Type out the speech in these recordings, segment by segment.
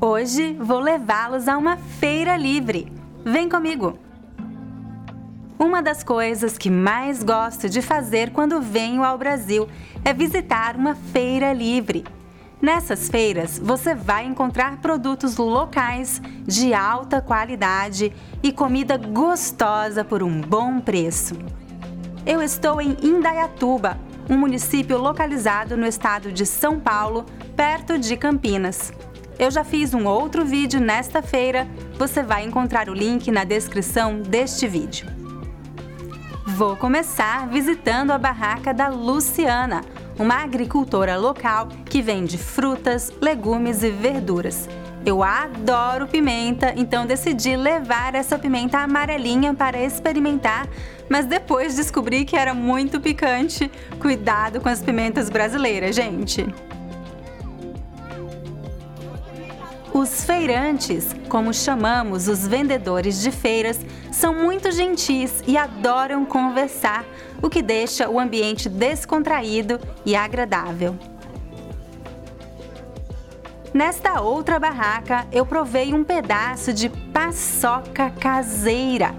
Hoje vou levá-los a uma feira livre. Vem comigo! Uma das coisas que mais gosto de fazer quando venho ao Brasil é visitar uma feira livre. Nessas feiras, você vai encontrar produtos locais de alta qualidade e comida gostosa por um bom preço. Eu estou em Indaiatuba, um município localizado no estado de São Paulo, perto de Campinas. Eu já fiz um outro vídeo nesta feira, você vai encontrar o link na descrição deste vídeo. Vou começar visitando a barraca da Luciana, uma agricultora local que vende frutas, legumes e verduras. Eu adoro pimenta, então decidi levar essa pimenta amarelinha para experimentar, mas depois descobri que era muito picante. Cuidado com as pimentas brasileiras, gente! Os feirantes, como chamamos os vendedores de feiras, são muito gentis e adoram conversar, o que deixa o ambiente descontraído e agradável. Nesta outra barraca, eu provei um pedaço de paçoca caseira,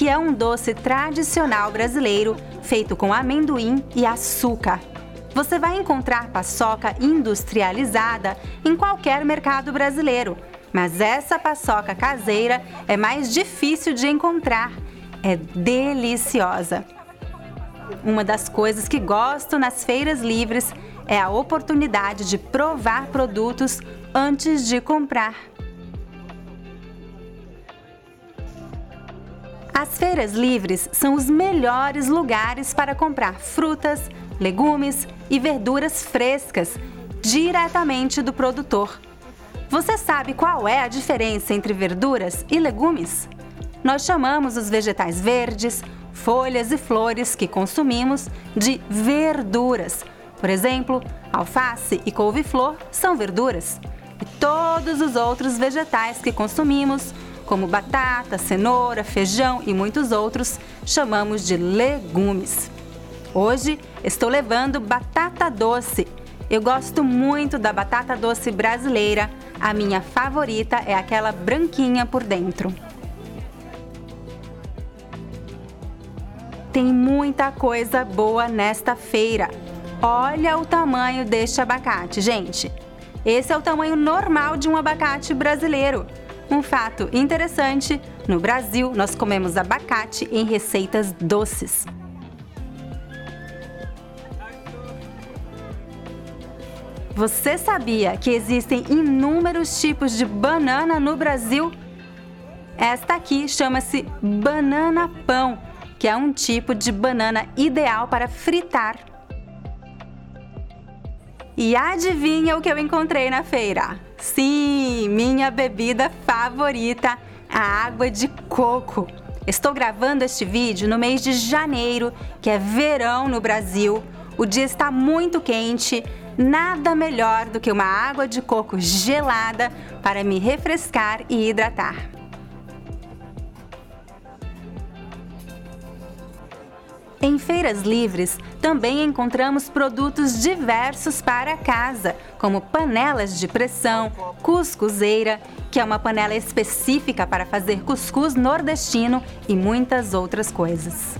que é um doce tradicional brasileiro feito com amendoim e açúcar. Você vai encontrar paçoca industrializada em qualquer mercado brasileiro, mas essa paçoca caseira é mais difícil de encontrar. É deliciosa. Uma das coisas que gosto nas feiras livres é a oportunidade de provar produtos antes de comprar. As feiras livres são os melhores lugares para comprar frutas, legumes e verduras frescas diretamente do produtor. Você sabe qual é a diferença entre verduras e legumes? Nós chamamos os vegetais verdes, folhas e flores que consumimos de verduras. Por exemplo, alface e couve-flor são verduras. E todos os outros vegetais que consumimos, como batata, cenoura, feijão e muitos outros, chamamos de legumes. Hoje estou levando batata doce. Eu gosto muito da batata doce brasileira. A minha favorita é aquela branquinha por dentro. Tem muita coisa boa nesta feira. Olha o tamanho deste abacate, gente. Esse é o tamanho normal de um abacate brasileiro. Um fato interessante: no Brasil, nós comemos abacate em receitas doces. Você sabia que existem inúmeros tipos de banana no Brasil? Esta aqui chama-se banana pão, que é um tipo de banana ideal para fritar. E adivinha o que eu encontrei na feira? Sim, minha bebida favorita, a água de coco. Estou gravando este vídeo no mês de janeiro, que é verão no Brasil. O dia está muito quente, nada melhor do que uma água de coco gelada para me refrescar e hidratar. Em feiras livres, também encontramos produtos diversos para casa, como panelas de pressão, cuscuzeira, que é uma panela específica para fazer cuscuz nordestino e muitas outras coisas.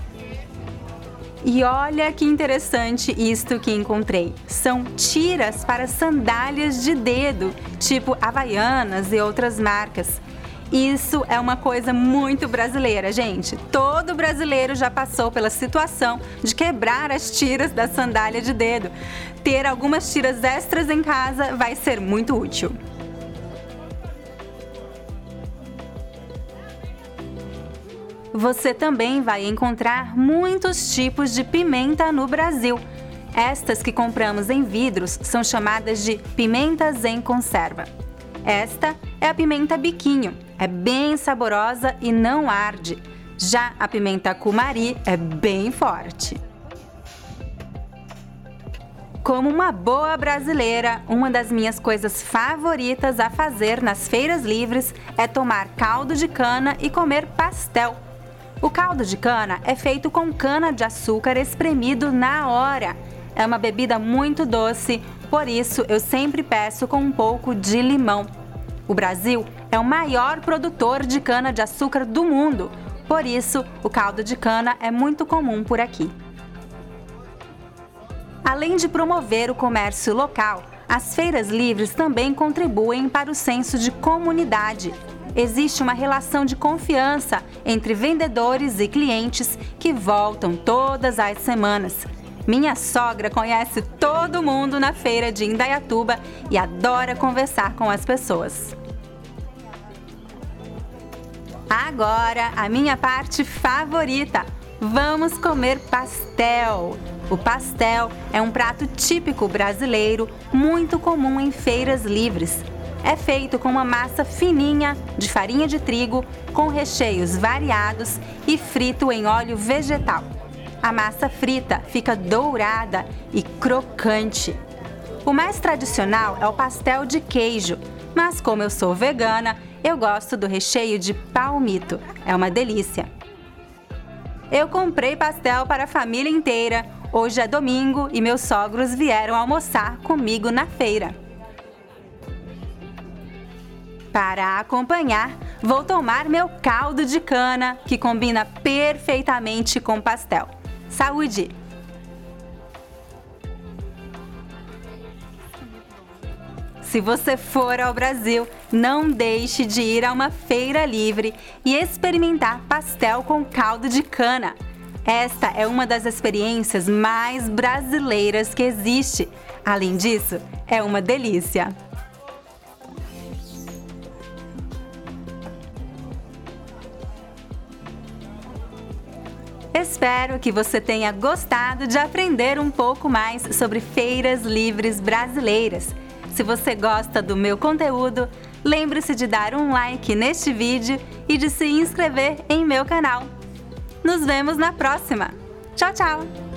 E olha que interessante isto que encontrei. São tiras para sandálias de dedo, tipo Havaianas e outras marcas. Isso é uma coisa muito brasileira, gente. Todo brasileiro já passou pela situação de quebrar as tiras da sandália de dedo. Ter algumas tiras extras em casa vai ser muito útil. Você também vai encontrar muitos tipos de pimenta no Brasil. Estas que compramos em vidros são chamadas de pimentas em conserva. Esta é a pimenta biquinho, é bem saborosa e não arde. Já a pimenta cumari é bem forte. Como uma boa brasileira, uma das minhas coisas favoritas a fazer nas feiras livres é tomar caldo de cana e comer pastel. O caldo de cana é feito com cana de açúcar espremido na hora. É uma bebida muito doce, Por isso, eu sempre peço com um pouco de limão. O Brasil é o maior produtor de cana-de-açúcar do mundo, por isso, o caldo de cana é muito comum por aqui. Além de promover o comércio local, as feiras livres também contribuem para o senso de comunidade. Existe uma relação de confiança entre vendedores e clientes que voltam todas as semanas. Minha sogra conhece todo mundo na feira de Indaiatuba e adora conversar com as pessoas. Agora, a minha parte favorita. Vamos comer pastel. O pastel é um prato típico brasileiro, muito comum em feiras livres. É feito com uma massa fininha de farinha de trigo, com recheios variados e frito em óleo vegetal. A massa frita fica dourada e crocante. O mais tradicional é o pastel de queijo, mas como eu sou vegana, eu gosto do recheio de palmito. É uma delícia. Eu comprei pastel para a família inteira. Hoje é domingo e meus sogros vieram almoçar comigo na feira. Para acompanhar, vou tomar meu caldo de cana, que combina perfeitamente com pastel. Saúde! Se você for ao Brasil, não deixe de ir a uma feira livre e experimentar pastel com caldo de cana. Esta é uma das experiências mais brasileiras que existe. Além disso, é uma delícia. Espero que você tenha gostado de aprender um pouco mais sobre feiras livres brasileiras. Se você gosta do meu conteúdo, lembre-se de dar um like neste vídeo e de se inscrever em meu canal. Nos vemos na próxima. Tchau, tchau!